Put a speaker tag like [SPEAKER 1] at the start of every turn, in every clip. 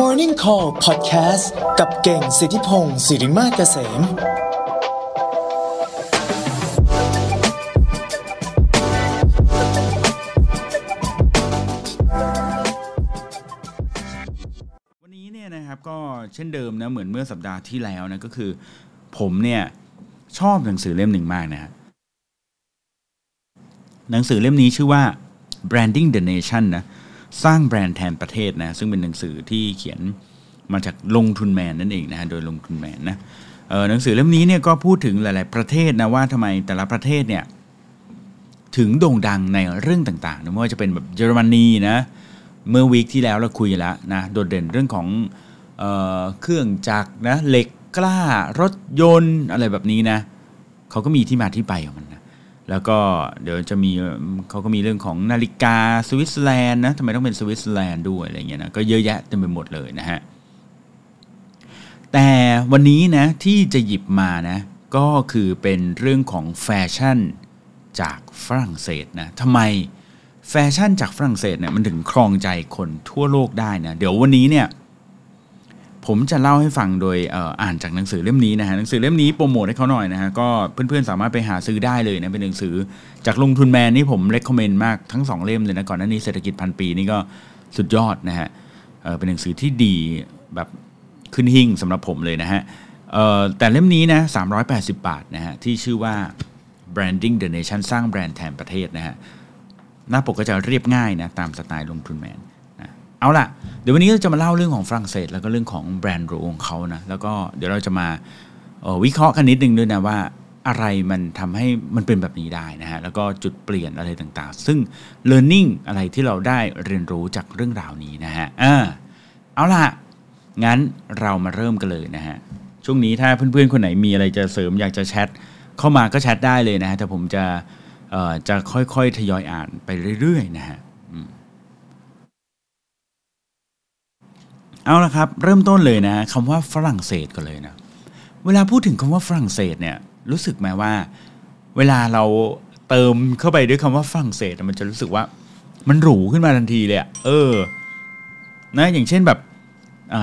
[SPEAKER 1] Morning Call Podcast กับเก่งสิทธิพงศ์สิริมาเกษม
[SPEAKER 2] วันนี้เนี่ยนะครับก็เช่นเดิมนะเหมือนเมื่อสัปดาห์ที่แล้วนะก็คือ ผมเนี่ยชอบหนังสือเล่มหนึ่งมากนะฮะหนังสือเล่มนี้ชื่อว่า branding the nation นะ สร้างแบรนด์แทนประเทศนะซึ่งเป็นหนังสือที่เขียนมาจากลงทุนแมนนั่นเองนะฮะโดยลงทุนแมนนะหนังสือเล่มนี้เนี่ยก็พูดถึงหลาย ๆ ประเทศนะว่าทำไมแต่ละประเทศเนี่ยถึงโด่งดังในเรื่องต่างๆนะไม่ว่าจะเป็นแบบเยอรมนีนะเมื่อวีคที่แล้วเราคุยแล้วนะโดดเด่นเรื่องของเออเครื่องจักรนะเหล็กกล้ารถยนต์อะไรแบบนี้นะเขาก็มีที่มาที่ไปของมันน แล้วก็เดี๋ยวจะมีเขาก็มีเรื่องของนาฬิกาสวิตเซอร์แลนด์นะทำไมต้องเป็นสวิตเซอร์แลนด์ด้วยอะไรเงี้ยนะก็เยอะแยะเต็มไปหมดเลยนะฮะแต่วันนี้นะที่จะหยิบมานะก็คือเป็นเรื่องของแฟชั่นจากฝรั่งเศสนะทำไมแฟชั่นจากฝรั่งเศสเนี่ยมันถึงครองใจคนทั่วโลกได้นะเดี๋ยววันนี้เนี่ย ผมจะเล่าให้ฟังโดยอ่านจากหนังสือเล่มนี้นะฮะหนังสือเล่มนี้โปรโมทให้เขาหน่อยนะฮะก็เพื่อนๆสามารถไปหาซื้อได้เลยนะเป็นหนังสือจากลงทุนแมนนี่ผมเล c คอมเมนต์มากทั้งสองเล่มเลยนะก่อนหน้านี้เศรษฐกิจพันปีนี่ก็สุดยอดนะฮะเป็นหนังสือที่ดีแบบขึ้นหิ่งสำหรับผมเลยนะฮะแต่เล่มนี้นะ380 บาทนะฮะที่ชื่อว่า branding the nation สร้างแบรนด์แทนประเทศนะฮะหน้าปกก็จะเรียบง่ายนะตามสไตล์ลงทุนแมน เอาล่ะ เดี๋ยววันนี้เราจะมาเล่าเรื่องของฝรั่งเศส แล้วก็เรื่องของแบรนด์หรูของเขานะแล้วก็เดี๋ยวเราจะมาออวิเคราะห์กันนิดนึงด้วยนะว่าอะไรมันทำให้มันเป็นแบบนี้ได้นะฮะ แล้วก็จุดเปลี่ยนอะไรต่างๆ ซึ่ง learning อะไรที่เราได้เรียนรู้จากเรื่องราวนี้นะฮะอ่าเอาล่ะ งั้นเรามาเริ่มกันเลยนะฮะ ช่วงนี้ถ้าเพื่อนๆ คนไหนมีอะไรจะเสริมอยากจะแชทเข้ามาก็แชทได้เลยนะฮะ แต่ผมจะจะค่อยๆ ทยอยอ่านไปเรื่อยๆ นะฮะอืม เอาละครับ เริ่มต้นเลยนะคำว่าฝรั่งเศสกันเลยนะเวลาพูดถึงคำว่าฝรั่งเศสเนี่ยรู้สึกไหมว่า เวลาเราเติมเข้าไปด้วยคำว่าฝรั่งเศสมันจะรู้สึกว่า มันหรูขึ้นมาทันทีเลยอะเออนะอย่างเช่นแบบ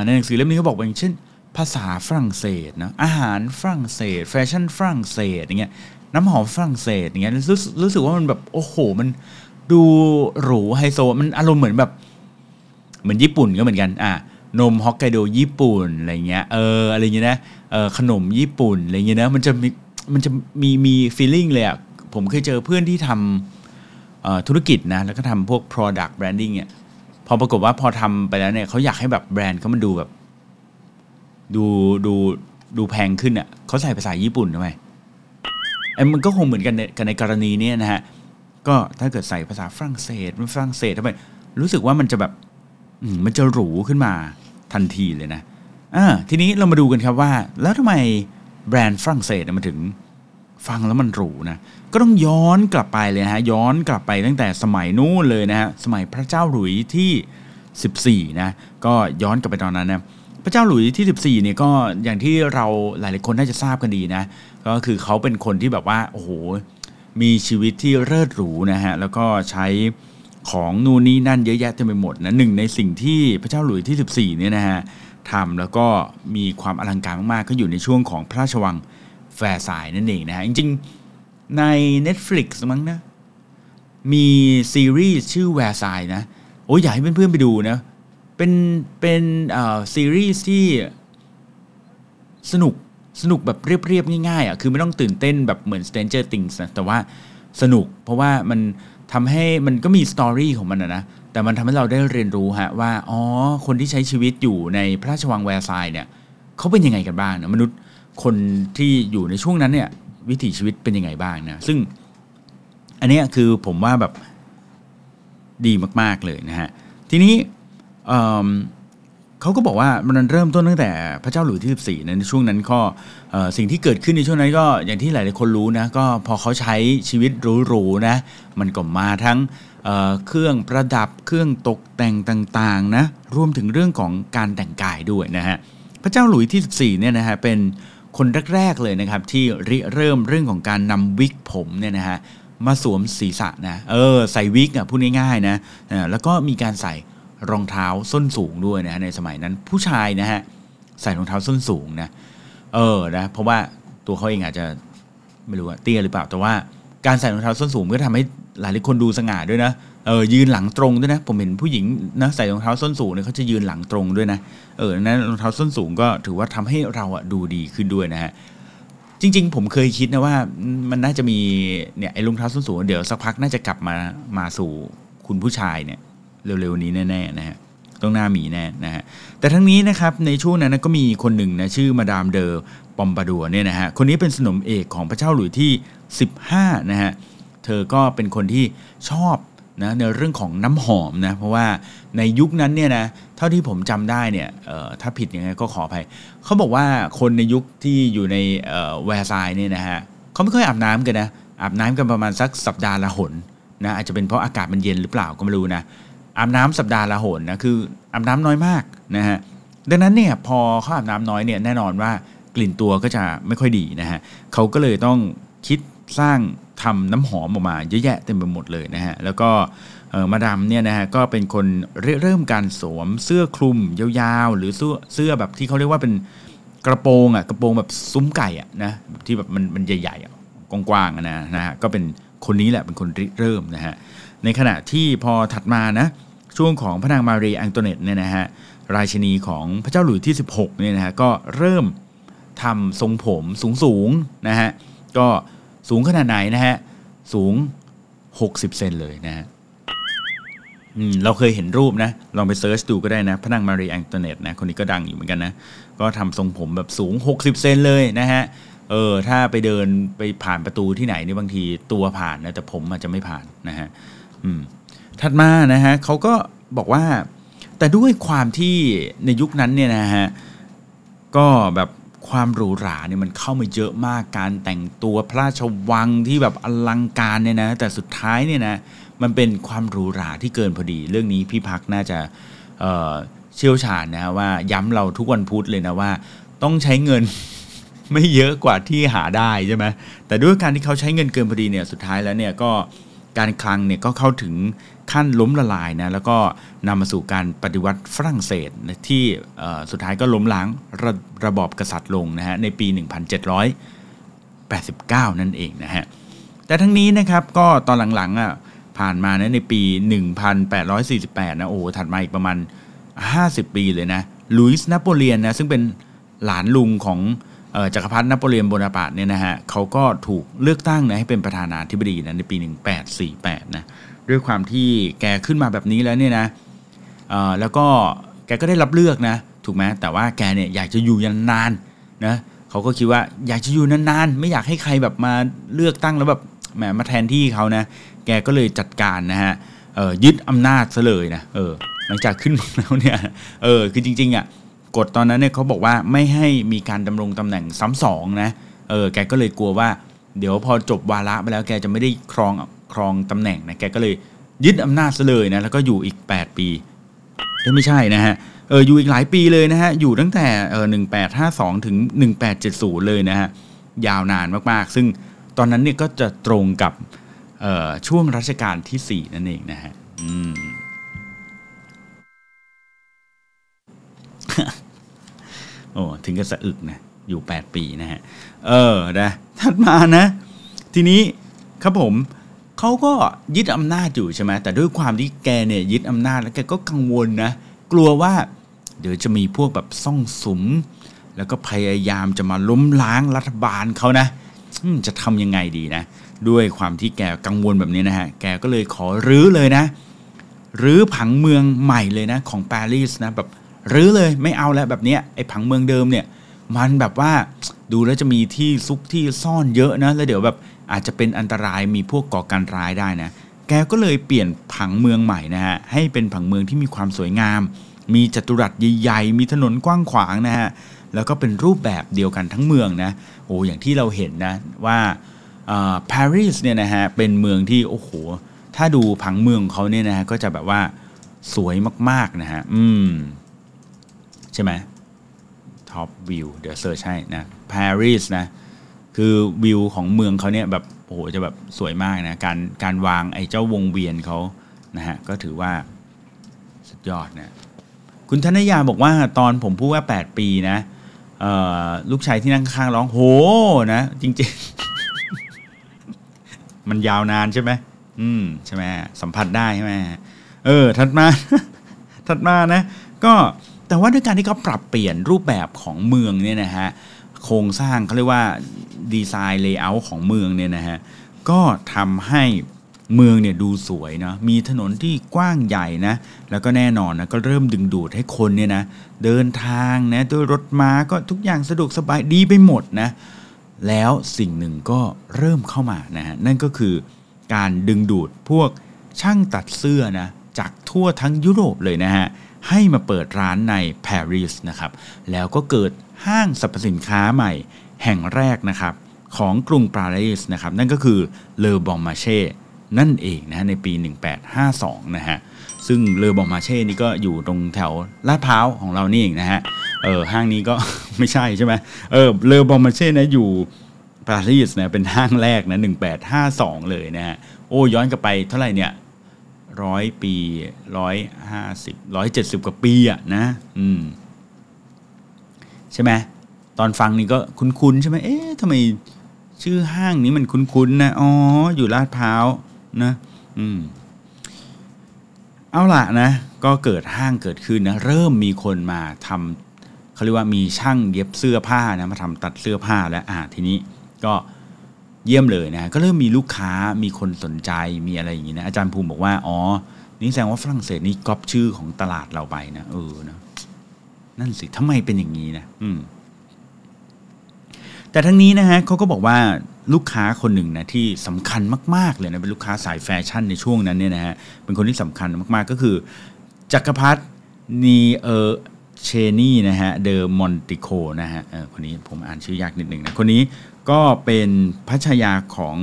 [SPEAKER 2] ในหนังสือเล่มนี้เขาบอกว่าอย่างเช่น ภาษาฝรั่งเศสนะอาหารฝรั่งเศส แฟชั่นฝรั่งเศสอย่างเงี้ยน้ำหอมฝรั่งเศสอย่างเงี้ยรู้รู้สึกว่ามันแบบโอ้โห มันดูหรูไฮโซมันอารมณ์เหมือนแบบ เหมือนญี่ปุ่นก็เหมือนกัน อะ นมฮอกไกโดญี่ปุ่นอะไรเงี้ยเอออะไรเงี้ยนะเออขนมญี่ปุ่นอะไรเงี้ยนะมันจะมีมันจะมีมีฟีลลิ่งเลยอะผมเคยเจอเพื่อนที่ทำธุรกิจนะแล้วก็ทำพวก product branding เนี่ยพอปรากฏว่าพอทำไปแล้วเนี่ยเขาอยากให้แบบแบรนด์เขามันดูแบบ ดูดูดูแพงขึ้นอะเขาใส่ภาษาญี่ปุ่นทำไมไอ้มันก็คงเหมือนกันในกันในกรณีนี้นะฮะก็ถ้าเกิดใส่ภาษาฝรั่งเศสมันฝรั่งเศสทำไมรู้สึกว่ามันจะแบบมันจะหรูขึ้นมา ทันทีเลยนะอ่าทีนี้เรามาดูกันครับว่า แล้วทำไมแบรนด์ฝรั่งเศสเนี่ยมันถึงฟังแล้วมันหรูนะก็ต้องย้อนกลับไปเลยนะฮะย้อนกลับไปตั้งแต่สมัยนู้นเลยนะฮะสมัยพระเจ้าหลุยส์ที่ 14นะก็ย้อนกลับไปตอนนั้นนะพระเจ้าหลุยส์ที่ 14เนี่ยก็อย่างที่เราหลายๆคนน่าจะทราบกันดีนะก็คือเขาเป็นคนที่แบบว่าโอ้โหมีชีวิตที่เลิศหรูนะฮะแล้วก็ใช้ ของนู่นนี่นั่นเยอะแยะเต็มไปหมดนะหนึ่งในสิ่งที่พระเจ้าหลุยส์ที่ 14 เนี่ยนะฮะทำแล้วก็มีความอลังการมากๆ ก็อยู่ในช่วงของพระราชวังแฟร์ไซน์นั่นเองนะฮะจริงๆใน Netflix มั้งนะ มีซีรีส์ชื่อแวร์ซายส์นะ โอ้ยอยากให้เพื่อนๆไปดูนะ เป็นเป็นเอ่อซีรีส์ที่สนุกสนุกแบบเรียบๆ ง่ายๆอะคือไม่ต้องตื่นเต้นแบบเหมือน Stranger Things นะแต่ว่าสนุกเพราะว่ามัน ทำให้มันก็มี story ของมันนะ แต่มันทำให้เราได้เรียนรู้ฮะว่า อ๋อ คนที่ใช้ชีวิตอยู่ในพระราชวังแวร์ซายเนี่ยเขาเป็นยังไงกันบ้างนะมนุษย์คนที่อยู่ในช่วงนั้นเนี่ยวิถีชีวิตเป็นยังไงบ้างนะ ซึ่งอันนี้คือผมว่าแบบดีมาก ๆ เลยนะฮะ ทีนี้ เขาก็บอกว่ามันเริ่มต้นตั้งแต่พระเจ้าหลุยส์ที่14นะในช่วงนั้นก็สิ่งที่เกิดขึ้นในช่วงนั้นก็อย่างที่หลายๆคนรู้นะก็พอเขาใช้ชีวิตหรูๆนะมันก็มาทั้งเเครื่องประดับเครื่องตกแต่งต่างๆนะรวมถึงเรื่องของการแต่งกายด้วยนะฮะพระเจ้าหลุยส์ที่14เนี่ยนะฮะเป็นคนแรกๆเลยนะครับที่ริเริ่มเรื่องของการนำวิกผมเนี่ยนะฮะมาสวมศีรษะนะเออใส่วิกอะพูดง่ายๆนะแล้วก็มีการใส่ รองเท้าส้นสูงด้วยนะฮะในสมัยนั้นผู้ชายนะฮะใส่รองเท้าส้นสูงนะเออนะเพราะว่าตัวเขาเองอาจจะไม่รู้ว่าเตี้ยหรือเปล่าแต่ว่าการใส่รองเท้าส้นสูงก็ทำให้หลายคนดูสง่าด้วยนะเออยืนหลังตรงด้วยนะ ผมเห็นผู้หญิงนะใส่รองเท้าส้นสูงเนี่ยเขาจะยืนหลังตรงด้วยนะเออนั้นรองเท้าส้นสูงก็ถือว่าทำให้เราอะดูดีขึ้นด้วยนะฮะจริง ๆ ผมเคยคิดนะว่ามันน่าจะมีเนี่ยไอ้รองเท้าส้นสูงเดี๋ยวสักพักน่าจะกลับมามาสู่คุณผู้ชายเนี่ย เร็วๆนี้แน่ๆนะฮะต้องหน้ามีแน่นะฮะแต่ทั้งนี้นะครับในช่วงนั้นก็มีคนหนึ่งนะชื่อมาดามเดอปอมบาดัวเนี่ยนะฮะคนนี้เป็นสนมเอกของพระเจ้าหลุยที่ 15นะฮะเธอก็เป็นคนที่ชอบนะในเรื่องของน้ำหอมนะเพราะว่าในยุคนั้นเนี่ยนะเท่าที่ผมจำได้เนี่ยถ้าผิดยังไงก็ขออภัยเขาบอกว่าคนในยุคที่อยู่ในแวร์ซายเนี่ยนะฮะเขาไม่ค่อยอาบน้ำกันนะอาบน้ำกันประมาณสักสัปดาห์ละหนนะอาจจะเป็นเพราะอากาศมันเย็นหรือเปล่าก็ไม่รู้นะ อาบน้ำสัปดาห์ละหนนะคืออาบน้ำน้อยมากนะฮะดังนั้นเนี่ยพอเขาอาบน้ำน้อยเนี่ยแน่นอนว่ากลิ่นตัวก็จะไม่ค่อยดีนะฮะเขาก็เลยต้องคิดสร้างทำน้ำหอมออกมาเยอะแยะเต็มไปหมดเลยนะฮะแล้วก็มาดามเนี่ยนะฮะก็เป็นคนเริ่มการสวมเสื้อคลุมยาวๆ หรือเสื้อเสื้อแบบที่เขาเรียกว่าเป็นกระโปรงอะกระโปรงแบบซุ้มไก่อะนะที่แบบมันมันใหญ่ๆกว้างๆนะนะฮะก็เป็นคนนี้แหละเป็นคนเริ่มนะฮะ ในขณะที่พอถัดมานะช่วงของพระนางมารีอังโตเนตเนี่ยนะฮะราชินีของพระเจ้าหลุยที่ 16เนี่ยนะฮะก็เริ่มทำทรงผมสูงๆนะฮะก็สูงขนาดไหนนะฮะสูง 60 เซนเลยนะฮะเราเคยเห็นรูปนะ ลองไปเซิร์ชดูก็ได้นะ พระนางมารีแองโตเนตนะ คนนี้ก็ดังอยู่เหมือนกันนะ ก็ทำทรงผมแบบสูง 60 เซนเลยนะฮะ เออ ถ้าไปเดินไปผ่านประตูที่ไหนนี่บางทีตัวผ่านนะ แต่ผมอาจจะไม่ผ่านนะฮะ ถัดมานะฮะเขาก็บอกว่า แต่ด้วยความที่ในยุคนั้นเนี่ยนะฮะก็แบบความหรูหราเนี่ยมันเข้ามาเยอะมากการแต่งตัวพระราชวังที่แบบอลังการเนี่ยนะแต่สุดท้ายเนี่ยนะมันเป็นความหรูหราที่เกินพอดี เรื่องนี้พี่พักน่าจะเเชี่ยวชาญนะว่าย้ำเราทุกวันพุธเลยนะว่า ต้องใช้เงินไม่เยอะกว่าที่หาได้ใช่ไหมแต่ด้วยการที่เขาใช้เงินเกินพอดีเนี่ยสุดท้ายแล้วเนี่ยก็ การคลังเนี่ยก็เข้าถึงขั้นล้มละลายนะแล้วก็นำมาสู่การปฏิวัติฝรั่งเศสที่สุดท้ายก็ล้มล้างระระบอบกษัตริย์ลงนะฮะในปี 1789 นั่นเองนะฮะแต่ทั้งนี้นะครับก็ตอนหลังๆอะผ่านมานะในปี 1848 นะโอ้ถัดมาอีกประมาณ 50 ปีเลยนะลุยส์นโปเลียนนะซึ่งเป็นหลานลุงของ จักรพรรดินโปเลียนโบนาปาร์ตเนี่ยนะฮะเขาก็ถูกเลือกตั้งนะให้เป็นประธานาธิบดีนะในปี 1848นะด้วยความที่แกขึ้นมาแบบนี้แล้วเนี่ยนะแล้วก็แกก็ได้รับเลือกนะถูกไหมแต่ว่าแกเนี่ยอยากจะอยู่ยันนานนะเขาก็คิดว่าอยากจะอยู่นานๆ ไม่อยากให้ใครแบบมาเลือกตั้งแล้วแบบแหมมาแทนที่เขานะแกก็เลยจัดการนะฮะยึดอำนาจซะเลยนะเออหลังจากขึ้นมาแล้วเนี่ยเออคือจริงๆอะ กฎตอนนั้นเนี่ยเขาบอกว่าไม่ให้มีการดำรงตำแหน่งซ้ำสองนะเออแกก็เลยกลัวว่า เดี๋ยวพอจบวาระไปแล้วแกจะไม่ได้ครองครองตำแหน่งนะแกก็เลยยึดอำนาจซะเลยนะแล้วก็อยู่อีก 8 ปีไม่ใช่นะฮะเอออยู่อีกหลายปีเลยนะฮะอยู่ตั้งแต่เออหนึ่งแปดห้าสองถึงหนึ่งแปดเจ็ดศูนย์เลยนะฮะยาวนานมากๆ ซึ่งตอนนั้นเนี่ยก็จะตรงกับช่วงรัชกาลที่4นั่นเองนะฮะ โอ้ถึงกับสะอึกนะอยู่ 8 ปีนะฮะเออนะถัดมานะ ทีนี้ครับผมเขาก็ยึดอำนาจอยู่ใช่ไหมแต่ด้วยความที่แกเนี่ยยึดอำนาจแล้วแกก็กังวลนะกลัวว่าเดี๋ยวจะมีพวกแบบซ่องสุม แล้วก็พยายามจะมาล้มล้างรัฐบาลเขานะจะทำยังไงดีนะ ด้วยความที่แกกังวลแบบนี้นะฮะ แกก็เลยขอรื้อเลยนะ รื้อผังเมืองใหม่เลยนะ ของปารีสนะแบบ รื้อเลยไม่เอาแล้วแบบเนี้ยไอ้ผังเมืองเดิมเนี่ยมันแบบว่าดูแล้วจะมีที่ซุกที่ซ่อนเยอะนะแล้วเดี๋ยวแบบอาจจะเป็นอันตรายมีพวกก่อการร้ายได้นะแกก็เลยเปลี่ยนผังเมืองใหม่นะฮะให้เป็นผังเมืองที่มีความสวยงาม มีจัตุรัสใหญ่ๆมีถนนกว้างขวางนะฮะแล้วก็เป็นรูปแบบเดียวกันทั้งเมืองนะโอ้อย่างที่เราเห็นนะว่าปารีสเนี่ยนะฮะเป็นเมืองที่โอ้โหถ้าดูผังเมืองเขาเนี่ยนะฮะก็จะแบบว่าสวยมากๆนะฮะอืม ใช่ไหมท็อปวิวเดี๋ยวเซิร์ชให้นะปารีสนะคือวิวของเมืองเขาเนี่ยแบบโอ้โหจะแบบสวยมากนะการการวางไอ้เจ้าวงเวียนเขานะฮะก็ถือว่าสุดยอดนะคุณธนยาบอกว่าตอนผมพูดว่า 8 ปีนะลูกชายที่นั่งข้างร้องโหนะ จริง ๆ มันยาวนานใช่ไหมอืมใช่ไหมสัมผัสได้ใช่ไหมเออ ถัดมา ถัดมานะ ก็ แต่ว่าด้วยการที่เขาปรับเปลี่ยนรูปแบบของเมืองเนี่ยนะฮะโครงสร้างเขาเรียกว่า design layer ของเมืองเนี่ยนะฮะก็ทำให้เมืองเนี่ยดูสวยเนาะมีถนนที่กว้างใหญ่นะ แล้วก็แน่นอนนะก็เริ่มดึงดูดให้คนเนี่ยนะเดินทางนะด้วยรถม้าก็ทุกอย่างสะดวกสบายดีไปหมดนะแล้วสิ่งหนึ่งก็เริ่มเข้ามานะฮะนั่นก็คือการดึงดูดพวกช่างตัดเสื้อนะจากทั่วทั้งยุโรปเลยนะฮะ ให้มาเปิดร้านในปารีสนะครับแล้วก็เกิดห้างสรรพสินค้าใหม่แห่งแรกนะครับของกรุงปารีสนะครับนั่นก็คือเลอบองมาเช่นั่นเองนะในปี 1852 นะฮะซึ่งเลอบองมาเช่นี่ก็อยู่ตรงแถวลาดพร้าวของเรานี่เองนะฮะเออห้างนี้ก็ไม่ใช่ใช่ไหมเออเลอบองมาเช่นะอยู่ปารีสนะเป็นห้างแรกนะ1852 เลยนะฮะโอ้ย้อนกลับไปเท่าไหร่เนี่ย ร้อยปีร้อยห้าสิบร้อยเจ็ดสิบกว่าปีอะนะ อืม ใช่ไหมตอนฟังนี่ก็คุ้นๆใช่ไหมเอ๊ะทำไมชื่อห้างนี้มันคุ้นๆนะอ๋ออยู่ลาดพร้าวนะ อืม เอาละนะ ก็เกิดห้างเกิดขึ้นนะ เริ่มมีคนมาทำเขาเรียกว่ามีช่างเย็บเสื้อผ้านะมาทำตัดเสื้อผ้าแล้วอ่าทีนี้ก็ เยี่ยมเลยนะก็เริ่มมีลูกค้ามีคนสนใจมีอะไรอย่างนี้นะอาจารย์ภูมิบอกว่าอ๋อนี่แสดงว่าฝรั่งเศสนี่ก๊อปชื่อของตลาดเราไปนะเออนะนั่นสิทำไมเป็นอย่างนี้นะอืมแต่ทั้งนี้นะฮะเขาก็บอกว่าลูกค้าคนหนึ่งนะที่สำคัญมาก ๆ เลยนะเป็นลูกค้าสายแฟชั่นในช่วงนั้นเนี่ยนะฮะเป็นคนที่สำคัญมาก ๆ ก็คือ จักรพรรดินีเออร์เชนี่นะฮะเดอมอนติโฆนะฮะเออคนนี้ผมอ่านชื่อยากนิดหนึ่งนะคนนี้ ก็เป็นพระชายาของ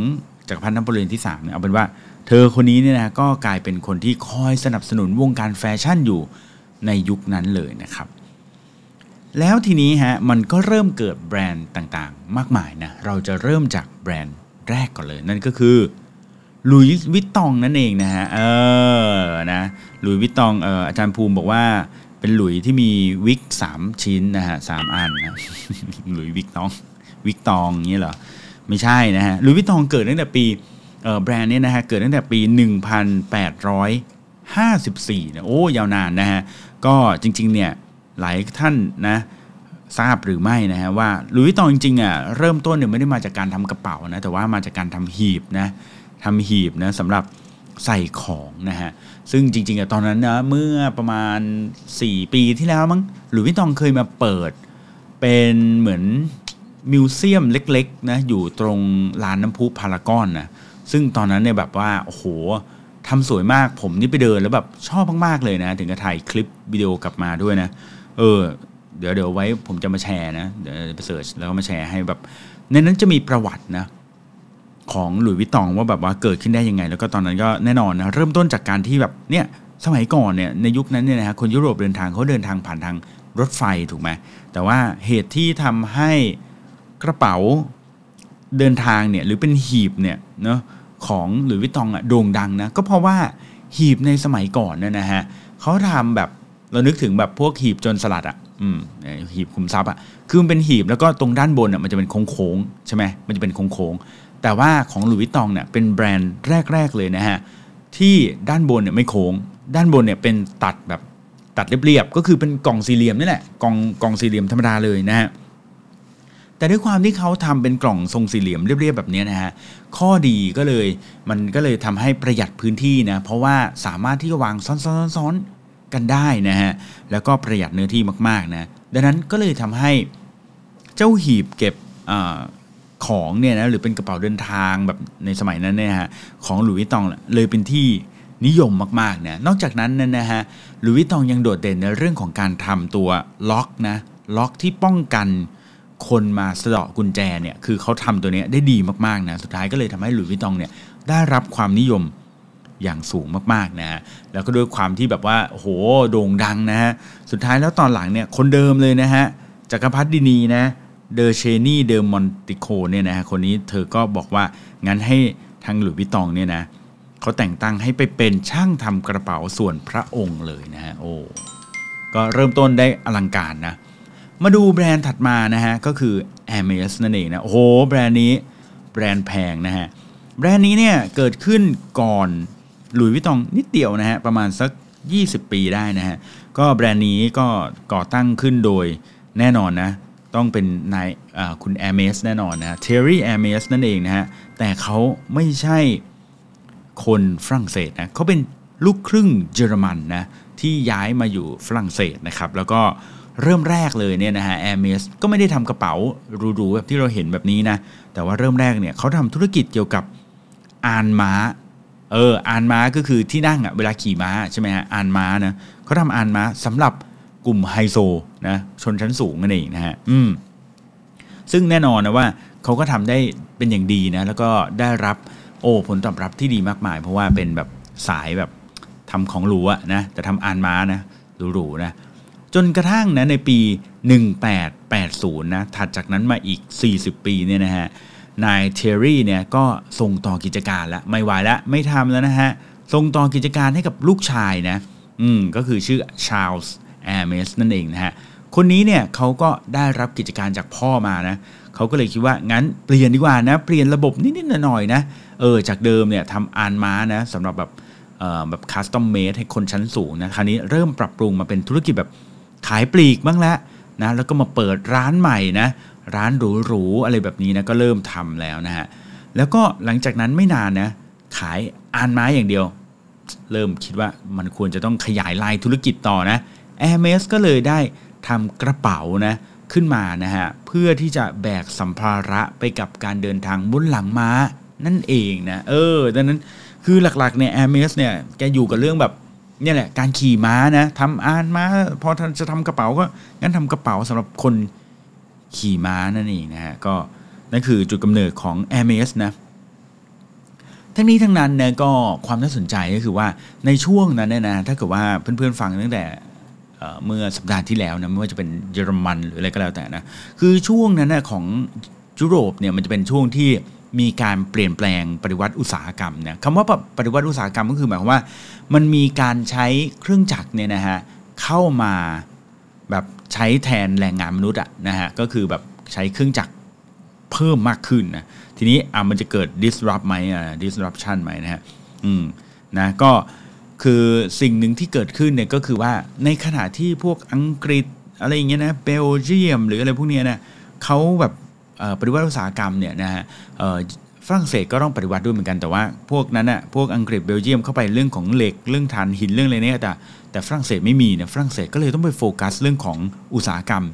[SPEAKER 2] จักรพรรดินโปเลียนที่3เนี่ยเอาเป็นว่าเธอคนนี้เนี่ยนะก็กลายเป็นคนที่คอยสนับสนุนวงการแฟชั่นอยู่ในยุคนั้นเลยนะครับ แล้วทีนี้ฮะมันก็เริ่มเกิดแบรนด์ต่างๆ มากมายนะเราจะเริ่มจากแบรนด์แรกก่อนเลยนั่นก็คือลุยส์วิตตองนั่นเองนะฮะเออนะลุยส์วิตตองเอออาจารย์ภูมิบอกว่าเป็นหลุยส์ที่มีวิกสามชิ้นนะฮะสามอันนะหลุยส์วิกตอง วิกตองเงี้ยเหรอไม่ใช่นะฮะลุยส์วิตตองเกิดตั้งแต่ปีแบรนด์นี้นะฮะเกิดตั้งแต่ปี 1854นะโอ้ยาวนานนะฮะก็จริงๆเนี่ยหลายท่านนะทราบหรือไม่นะฮะว่าลุยวิตองจริงๆอะเริ่มต้นเนี่ยไม่ได้มาจากการทำกระเป๋านะแต่ว่ามาจากการทำหีบนะทำหีบนะสำหรับใส่ของนะฮะซึ่งจริงๆอะตอนนั้นนะเมื่อประมาณ 4 ปีที่แล้วมั้งหลุยวิตองเคยมาเปิด เป็นเหมือน มิวเซียมเล็กๆนะอยู่ตรงลานน้ำพุพารากอนนะซึ่งตอนนั้นเนี่ยแบบว่าโอ้โหทำสวยมากผมนี่ไปเดินแล้วแบบชอบมากๆเลยนะ ถึงกับถ่ายคลิปวิดีโอกลับมาด้วยนะ เออ เดี๋ยวเดี๋ยวไว้ผมจะมาแชร์นะ เดี๋ยวไป search แล้วก็มาแชร์ให้แบบ ในนั้นจะมีประวัตินะ ของหลุยวิตองว่าแบบว่าเกิดขึ้นได้ยังไง แล้วก็ตอนนั้นก็แน่นอนนะเริ่มต้นจากการที่แบบเนี่ยสมัยก่อนเนี่ยในยุคนั้นเนี่ยนะฮะคนยุโรปเดินทางเขาเดินทางผ่านทางรถไฟถูกไหมแต่ว่าเหตุที่ทำให้ กระเป๋าเดินทางเนี่ยหรือเป็นหีบเนี่ยเนาะของหลุยวิตองอะโด่งดังนะก็เพราะว่าหีบในสมัยก่อนเนี่ยนะฮะเขาทำแบบเรานึกถึงแบบพวกหีบจนสลัดอะ่ะอืมหีบคุมทรัพย์อะ่ะคือมันเป็นหีบแล้วก็ตรงด้านบนอะ่ะมันจะเป็นโค้งๆใช่ไหมมันจะเป็นโค้งๆแต่ว่าของหลุยส์ตองเนี่ยเป็นแบรนด์แรก ๆ เลยนะฮะที่ด้านบนเนี่ยไม่โค้ง ด้านบนเนี่ยเป็นตัดแบบตัดเรียบๆก็คือเป็นกล่องสี่เหลี่ยมนี่แหละกล่องกล่องสี่เหลี่ยมธรรมดาเลยนะฮะ แต่ด้วยความที่เขาทำเป็นกล่องทรงสี่เหลี่ยมเรียบๆแบบนี้นะฮะข้อดีก็เลยมันก็เลยทำให้ประหยัดพื้นที่นะเพราะว่าสามารถที่จะวางซ้อนๆกันได้นะฮะแล้วก็ประหยัดเนื้อที่มากๆนะดังนั้นก็เลยทำให้เจ้าหีบเก็บของเนี่ยนะหรือเป็นกระเป๋าเดินทางแบบในสมัยนั้นเนี่ยฮะของหลุยส์ตองเลยเป็นที่นิยมมากๆนะนอกจากนั้นนะฮะหลุยส์ตองยังโดดเด่นในเรื่องของการทำตัวล็อกนะล็อกที่ป้องกัน คนมาสะเดาะกุญแจเนี่ยคือเขาทำตัวนี้ได้ดีมากๆนะสุดท้ายก็เลยทำให้หลุยส์วิตองเนี่ยได้รับความนิยมอย่างสูงมากๆนะฮะแล้วก็ด้วยความที่แบบว่าโหโด่งดังนะฮะสุดท้ายแล้วตอนหลังเนี่ยคนเดิมเลยนะฮะจักรพรรดินีนะเดอเชนี่เดอมอนติโคเนี่ยนะฮะคนนี้เธอก็บอกว่างั้นให้ทางหลุยส์วิตองเนี่ยนะเขาแต่งตั้งให้ไปเป็นช่างทำกระเป๋าส่วนพระองค์เลยนะฮะโอ้ก็เริ่มต้นได้อลังการนะ มาดูแบรนด์ถัดมานะฮะ ก็คือ Hermes นั่นเองนะโอ้โหแบรนด์นี้แบรนด์แพงนะฮะ แบรนด์นี้เนี่ยเกิดขึ้นก่อนหลุยส์วิตตองนิดเดียวนะฮะ ประมาณสัก 20 ปีได้นะฮะ ก็แบรนด์นี้ก็ก่อตั้งขึ้นโดยแน่นอนนะ ต้องเป็นนายคุณ Hermes แน่นอนนะ Thierry Hermes นั่นเองนะฮะ แต่เขาไม่ใช่คนฝรั่งเศสนะเขาเป็นลูกครึ่งเยอรมันนะที่ย้ายมาอยู่ฝรั่งเศสนะครับ แล้วก็ เริ่มแรกเลยเนี่ยนะฮะแอร์เมสก็ไม่ได้ทำกระเป๋าหรูๆแบบที่เราเห็นแบบนี้นะ แต่ว่าเริ่มแรกเนี่ยเขาทำธุรกิจเกี่ยวกับอานม้า เอออานม้าก็คือที่นั่งอะ่ะเวลาขี่ม้าใช่ไหมฮะอานม้านะเขาทำอานม้าสำหรับกลุ่มไฮโซนะชนชั้นสูงนั่นเองนะฮะอืมซึ่งแน่นอนนะว่าเขาก็ทำได้เป็นอย่างดีนะ แล้วก็ได้รับโอ้ผลตอบรับที่ดีมากมาย เพราะว่าเป็นแบบสายแบบทำของหรูอะนะแต่ทำอานม้านะหรูๆนะ จนกระทั่งนะในปี 1880 นะถัดจากนั้นมาอีก 40 ปีเนี่ยนะฮะนายเทอรี่เนี่ยก็ส่งต่อกิจการแล้วไม่ไหวแล้วไม่ทำแล้วนะฮะส่งต่อกิจการให้กับลูกชายนะอืมก็คือชื่อชาร์ลส์แอร์เมสนั่นเองนะฮะคนนี้เนี่ยเขาก็ได้รับกิจการจากพ่อมานะเขาก็เลยคิดว่างั้นเปลี่ยนดีกว่านะเปลี่ยนระบบนิดๆหน่อยๆนะเออจากเดิมเนี่ยทำอานม้านะสำหรับแบบแบบคัสตอมเมดให้คนชั้นสูงนะคราวนี้เริ่มปรับปรุงมาเป็นธุรกิจแบบ ขายปลีกบ้างแล้วนะแล้วก็มาเปิดร้านใหม่นะร้านหรูๆอะไรแบบนี้นะก็เริ่มทำแล้วนะฮะแล้วก็หลังจากนั้นไม่นานนะขายอานไม้อย่างเดียว เริ่มคิดว่ามันควรจะต้องขยายลายธุรกิจต่อนะแอร์เมสก็เลยได้ทำกระเป๋านะขึ้นมานะฮะเพื่อที่จะแบกสัมภาระไปกับการเดินทางบนหลังม้านั่นเองนะเออดังนั้นคือหลักๆเนี่ยแอร์เมสเนี่ยแกอยู่กับเรื่องแบบ นี่แหละการขี่ม้านะทำอานม้าพอจะทำกระเป๋าก็งั้นทำกระเป๋าสำหรับคนขี่ม้านั่นเองนะฮะก็นั่นคือจุดกำเนิดของ แอร์เมส นะทั้งนี้ทั้งนั้นเนี่ยก็ความน่าสนใจก็คือว่าในช่วงนั้นเนี่ยนะถ้าเกิดว่าเพื่อนๆฟังตั้งแต่เมื่อสัปดาห์ที่แล้วนะไม่ว่าจะเป็นเยอรมันหรืออะไรก็แล้วแต่นะคือช่วงนั้นนะของยุโรปเนี่ยมันจะเป็นช่วงที่ มีการเปลี่ยนแปลงปฏิวัติอุตสาหกรรมเนี่ยคำว่าปฏิวัติอุตสาหกรรมก็คือหมายความว่า มันมีการใช้เครื่องจักรเนี่ยนะฮะเข้ามาแบบใช้แทนแรงงานมนุษย์อะนะฮะก็คือแบบใช้เครื่องจักรเพิ่มมากขึ้นนะทีนี้อะมันจะเกิด disrupt ไหมอะ disruption ไหมนะฮะอืมนะก็คือสิ่งหนึ่งที่เกิดขึ้นเนี่ยก็คือว่าในขณะที่พวกอังกฤษอะไรอย่างเงี้ยนะเบลเยียมหรืออะไรพวกเนี้ยนะเขาแบบ ปฏิวัติอุตสาหกรรมเนี่ยนะฮะฝรั่งเศสก็ต้องปฏิวัติด้วยเหมือนกันแต่ว่าพวกนั้นอะพวกอังกฤษเบลเยียมเข้าไปเรื่องของเหล็กเรื่องถ่านหินเรื่องอะไรเนี่ยแต่แต่ฝรั่งเศสไม่มีนะฝรั่งเศสก็เลยต้องไปโฟกัสเรื่องของอุตสาหกรรม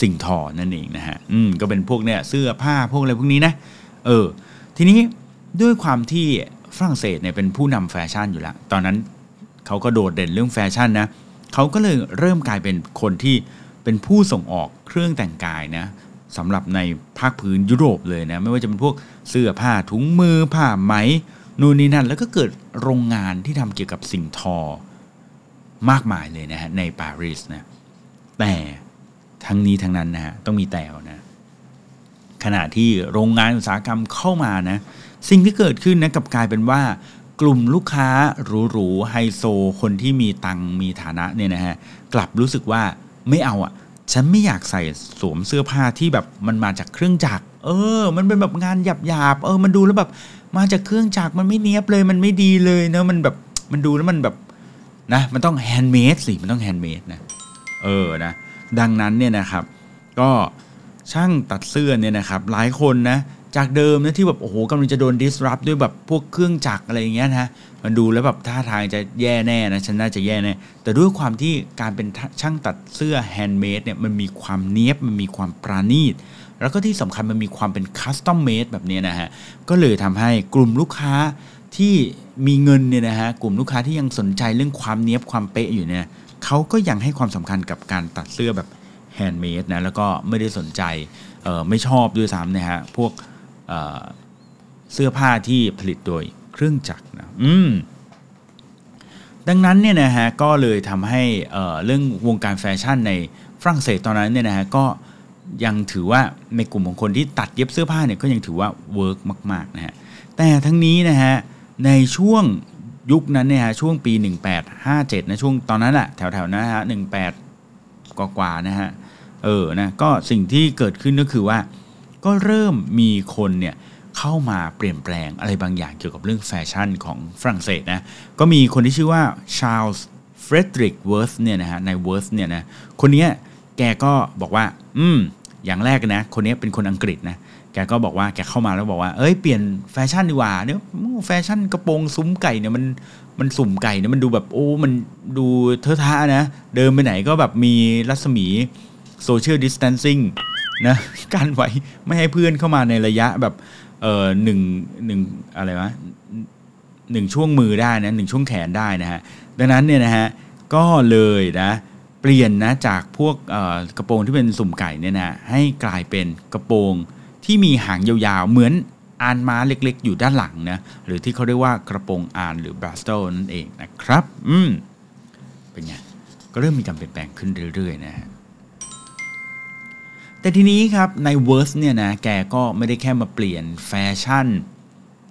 [SPEAKER 2] สิ่งทอนั่นเองนะฮะอืมก็เป็นพวกเนี่ยเสื้อผ้าพวกอะไรพวกนี้นะเออทีนี้ด้วยความที่ฝรั่งเศสเนี่ยเป็นผู้นำแฟชั่นอยู่แล้วตอนนั้นเขาก็โดดเด่นเรื่องแฟชั่นนะเขาก็เลยเริ่มกลายเป็นคนที่เป็นผู้ส่งออกเครื่องแต่งกายนะ สำหรับในภาคพื้นยุโรปเลยนะไม่ว่าจะเป็นพวกเสื้อผ้าถุงมือผ้าไหมนู่นนี่นั่น แล้วก็เกิดโรงงานที่ทำเกี่ยวกับสิ่งทอ มากมายเลยนะฮะในปารีสนะแต่ทั้งนี้ทั้งนั้นนะฮะต้องมีแต่นะขณะที่โรงงานอุตสาหกรรมเข้ามานะสิ่งที่เกิดขึ้นนะกับกลายเป็นว่ากลุ่มลูกค้าหรูๆไฮโซ คนที่มีตังมีฐานะเนี่ยนะฮะกลับรู้สึกว่าไม่เอาอะ ฉันไม่อยากใส่สวมเสื้อผ้าที่แบบมันมาจากเครื่องจักร เออ มันเป็นแบบงานหยาบๆเออ มันดูแล้วแบบมาจากเครื่องจักรมันไม่เนี้ยบเลย มันไม่ดีเลยเนะมันแบบมันดูแล้วมันแบบนะ มันต้อง handmade สิ มันต้อง handmade นะ เออนะ ดังนั้นเนี่ยนะครับ ก็ช่างตัดเสื้อเนี่ยนะครับ หลายคนนะ จากเดิมนะที่แบบโอ้โหกำลังจะโดน disrupt ด้วยแบบพวกเครื่องจักรอะไรอย่างเงี้ยนะ มันดูแล้วแบบท่าทางจะแย่แน่นะฉันน่าจะแย่แน่ แต่ด้วยความที่การเป็นช่างตัดเสื้อ handmade เนี่ยมันมีความเนี้ยบมันมีความประณีต แล้วก็ที่สำคัญมันมีความเป็น custom made แบบนี้นะฮะ ก็เลยทำให้กลุ่มลูกค้าที่มีเงินเนี่ยนะฮะกลุ่มลูกค้าที่ยังสนใจเรื่องความเนี้ยบความเป๊ะอยู่เนี่ยเขาก็ยังให้ความสำคัญกับการตัดเสื้อแบบ handmade นะแล้วก็ไม่ได้สนใจเออไม่ชอบด้วยซ้ำนะฮะพวกเสื้อผ้าที่ผลิตโดย เครื่องจักรนะอืมดังนั้นเนี่ยนะฮะก็เลยทำให้เรื่องวงการแฟชั่นในฝรั่งเศสตอนนั้นเนี่ยนะฮะก็ยังถือว่าในกลุ่มของคนที่ตัดเย็บเสื้อผ้าเนี่ยก็ยังถือว่า work มากๆนะฮะแต่ทั้งนี้นะฮะในช่วงยุคนั้นเนี่ยฮะช่วงปี 1857นะช่วงตอนนั้นแหละแถวๆนั้นฮะ18 กว่าๆนะฮะเออนะก็สิ่งที่เกิดขึ้นก็คือว่าก็เริ่มมีคนเนี่ย เข้ามาเปลี่ยนแปลงอะไรบางอย่างเกี่ยวกับเรื่องแฟชั่นของฝรั่งเศสนะ ก็มีคนที่ชื่อว่าชาร์ลส์เฟรดริกเวิร์ธเนี่ยนะฮะในเวิร์ธเนี่ยนะคนเนี้ยแกก็บอกว่า อืม อย่างแรกนะ คนนี้เป็นคนอังกฤษนะ แกก็บอกว่าแกเข้ามาแล้วบอกว่า เอ้ย เปลี่ยนแฟชั่นดีกว่าเนี่ยแฟชั่นกระโปรงซุ้มไก่เนี่ยมันมันสุ่มไก่เนี่ยมันดูแบบโอ้ มันดูเทอะทะนะ เดินไปไหนก็แบบมีรัศมีโซเชียลดิส a ทนซิ่งนะการไว้ไม่ให้เพื่อนเข้ามาในระยะแบบ เออหนึ่งหนึ่งอะไรวะหนึ่งช่วงมือได้นะหนึ่งช่วงแขนได้นะฮะดังนั้นเนี่ยนะฮะก็เลยนะเปลี่ยนนะจากพวกกระโปรงที่เป็นสุ่มไก่เนี่ยนะให้กลายเป็นกระโปรงที่มีหางยาวๆ เหมือนอานม้าเล็กๆ อยู่ด้านหลังนะหรือที่เขาเรียกว่ากระโปรงอานหรือ bustle นั่นเองนะครับ อืมเป็นไงก็เริ่มมีการเปลี่ยนแปลงขึ้นเรื่อยๆนะฮะ แต่ทีนี้ครับในเวิร์สเนี่ยนะแกก็ไม่ได้แค่มาเปลี่ยนแฟชั่น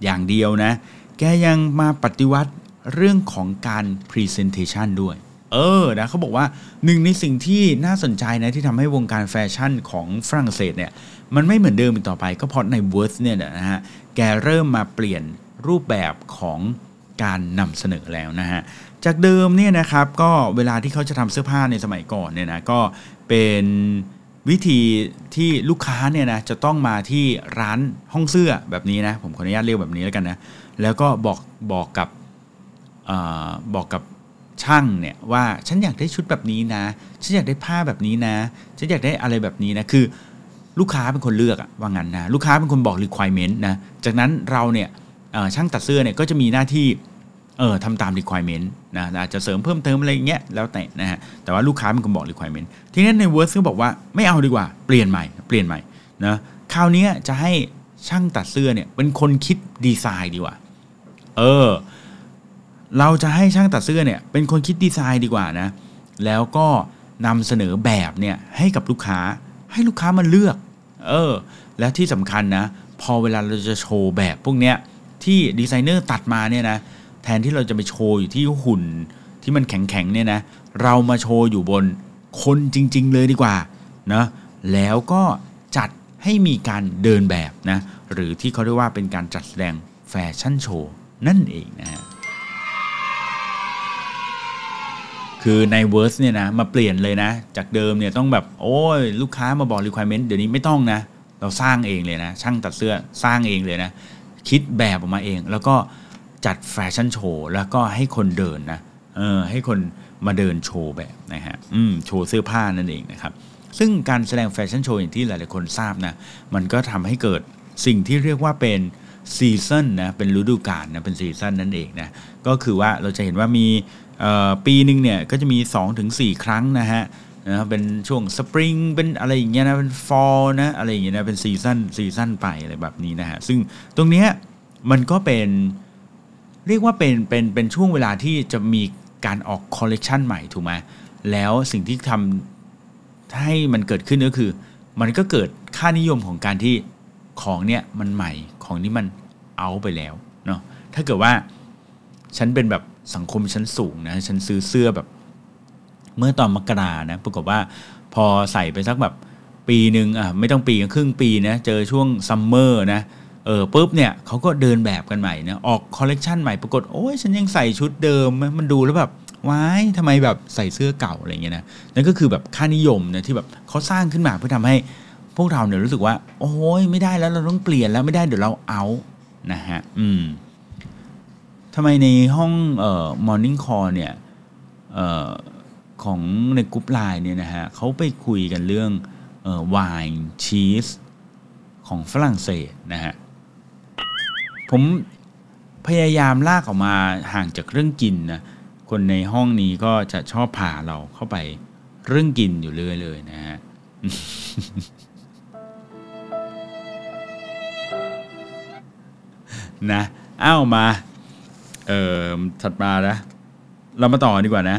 [SPEAKER 2] อย่างเดียวนะ แกยังมาปฏิวัติเรื่องของการ Presentation ด้วย เออนะเขาบอกว่าหนึ่งในสิ่งที่น่าสนใจนะที่ทำให้วงการแฟชั่นของฝรั่งเศสเนี่ยมันไม่เหมือนเดิมอีกต่อไปก็เพราะในเวิร์สเนี่ยนะฮะแกเริ่มมาเปลี่ยนรูปแบบของการนำเสนอแล้วนะฮะจากเดิมเนี่ยนะครับก็เวลาที่เขาจะทำเสื้อผ้าในสมัยก่อนเนี่ยนะก็เป็น วิธีที่ลูกค้าเนี่ยนะจะต้องมาที่ร้านห้องเสื้อแบบนี้นะผมขออนุญาตเรียกแบบนี้แล้วกันนะแล้วก็บอกบอกกับอบอกกับช่างเนี่ยว่าฉันอยากได้ชุดแบบนี้นะฉันอยากได้ผ้าแบบนี้นะฉันอยากได้อะไรแบบนี้นะคือลูกค้าเป็นคนเลือกอะว่างั้นนะลูกค้าเป็นคนบอก requirement นะจากนั้นเราเนี่ยช่างตัดเสื้อเนี่ยก็จะมีหน้าที่ เออทำตาม requirement นะอาจจะเสริมเพิ่มเติมอะไรเงี้ยแล้วแต่นะฮะแต่ว่าลูกค้าเป็นคนบอก requirement ทีนี้ใน Word ก็บอกว่าไม่เอาดีกว่าเปลี่ยนใหม่เปลี่ยนใหม่นะคราวนี้จะให้ช่างตัดเสื้อเนี่ยเป็นคนคิดดีไซน์ดีกว่า เออ เราจะให้ช่างตัดเสื้อเนี่ยเป็นคนคิดดีไซน์ดีกว่านะ แล้วก็นำเสนอแบบเนี่ยให้กับลูกค้าให้ลูกค้ามาเลือก เออ และที่สำคัญนะ พอเวลาเราจะโชว์แบบพวกเนี้ยที่ดีไซเนอร์ตัดมาเนี่ยนะ แทนที่เราจะไปโชว์อยู่ที่หุ่นที่มันแข็งๆเนี่ยนะเรามาโชว์อยู่บนคนจริง ๆ เลยดีกว่านะแล้วก็จัดให้มีการเดินแบบนะหรือที่เขาเรียกว่าเป็นการจัดแสดงแฟชั่นโชว์นั่นเองนะฮะคือในเวิร์สเนี่ยนะมาเปลี่ยนเลยนะ จากเดิมเนี่ยต้องแบบโอ้ยลูกค้ามาบอก requirement เดี๋ยวนี้ไม่ต้องนะ เราสร้างเองเลยนะ ช่างตัดเสื้อสร้างเองเลยนะ คิดแบบออกมาเอง แล้วก็ จัดแฟชั่นโชว์แล้วก็ให้คนเดินนะเออให้คนมาเดินโชว์แบบนะฮะอืมโชว์เสื้อผ้านั่นเองนะครับ ซึ่งการแสดงแฟชั่นโชว์อย่างที่หลายๆคนทราบนะ มันก็ทำให้เกิดสิ่งที่เรียกว่าเป็น season นะเป็นฤดูกาลนะเป็น season นั่นเองนะก็คือว่าเราจะเห็นว่ามีปีหนึ่งเนี่ยก็จะมี 2-4 ครั้งนะฮะนะเป็นช่วงสปริงเป็นอะไรอย่างเงี้ยนะเป็น fall นะอะไรอย่างเงี้ยนะเป็น season season ไปอะไรแบบนี้นะฮะซึ่งตรงเนี้ยมันก็เป็น เรียกว่าเป็นเป็นเป็นช่วงเวลาที่จะมีการออกคอลเลกชันใหม่ถูกไหมแล้วสิ่งที่ทำให้มันเกิดขึ้นก็คือ มันก็เกิดค่านิยมของการที่ของเนี้ยมันใหม่ของนี้มันเอาไปแล้วเนาะถ้าเกิดว่าฉันเป็นแบบสังคมชั้นสูงนะฉันซื้อเสื้อแบบ เมื่อตอนมกรานะปรากฏว่าพอใส่ไปสักแบบปีหนึ่งอะไม่ต้องปีครึ่งปีนะเจอช่วง summer นะ เออปุ๊บเนี่ยเขาก็เดินแบบกันใหม่นะออกคอลเลกชันใหม่ปรากฏโอ้ยฉันยังใส่ชุดเดิมมันดูแล้วแบบว้ายทำไมแบบใส่เสื้อเก่าอะไรเงี้ยนะนั่นก็คือแบบค่านิยมนะที่แบบเขาสร้างขึ้นมาเพื่อทำให้พวกเราเนี่ยรู้สึกว่า โอ้ยไม่ได้แล้วเราต้องเปลี่ยนแล้วไม่ได้เดี๋ยวเราเอานะฮะอืมทำไมในห้องเอ่อ morning call เนี่ยเอ่อของในกรุ๊ปไลน์เนี่ยนะฮะเขาไปคุยกันเรื่องเอ่อไวน์ชีสของฝรั่งเศสนะฮะ ผมพยายามลากออกมาห่างจากเรื่องกินนะคนในห้องนี้ก็จะชอบพาเราเข้าไปเรื่องกินอยู่เรื่อยเลยนะฮะนะอ้าวมา เอ่อถัดมานะเรามาต่อดีกว่านะ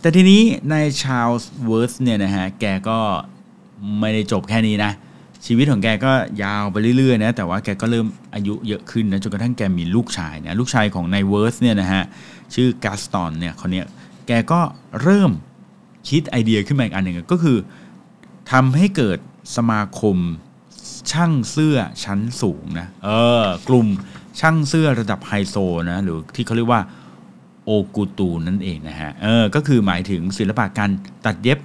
[SPEAKER 2] แต่ทีนี้ในชาลส์เวิร์สเนี่ยนะฮะ แกก็ไม่ได้จบแค่นี้นะ ชีวิตของแกก็ยาวไปเรื่อยๆนะแต่ว่าแกก็เริ่มอายุเยอะขึ้นนะจนกระทั่งแกมีลูกชายเนี่ยลูกชายของนายเวิร์สเนี่ยนะฮะชื่อกาสตอนเนี่ยคนเนี้ยแกก็เริ่มคิดไอเดียขึ้นมาอีกอันหนึ่งก็คือทำให้เกิดสมาคมช่างเสื้อชั้นสูงนะเออกลุ่มช่างเสื้อระดับไฮโซนะหรือที่เขาเรียกว่าโอกูตูนั่นเองนะฮะเออก็คือหมายถึงศิลปะการตัดเย็บ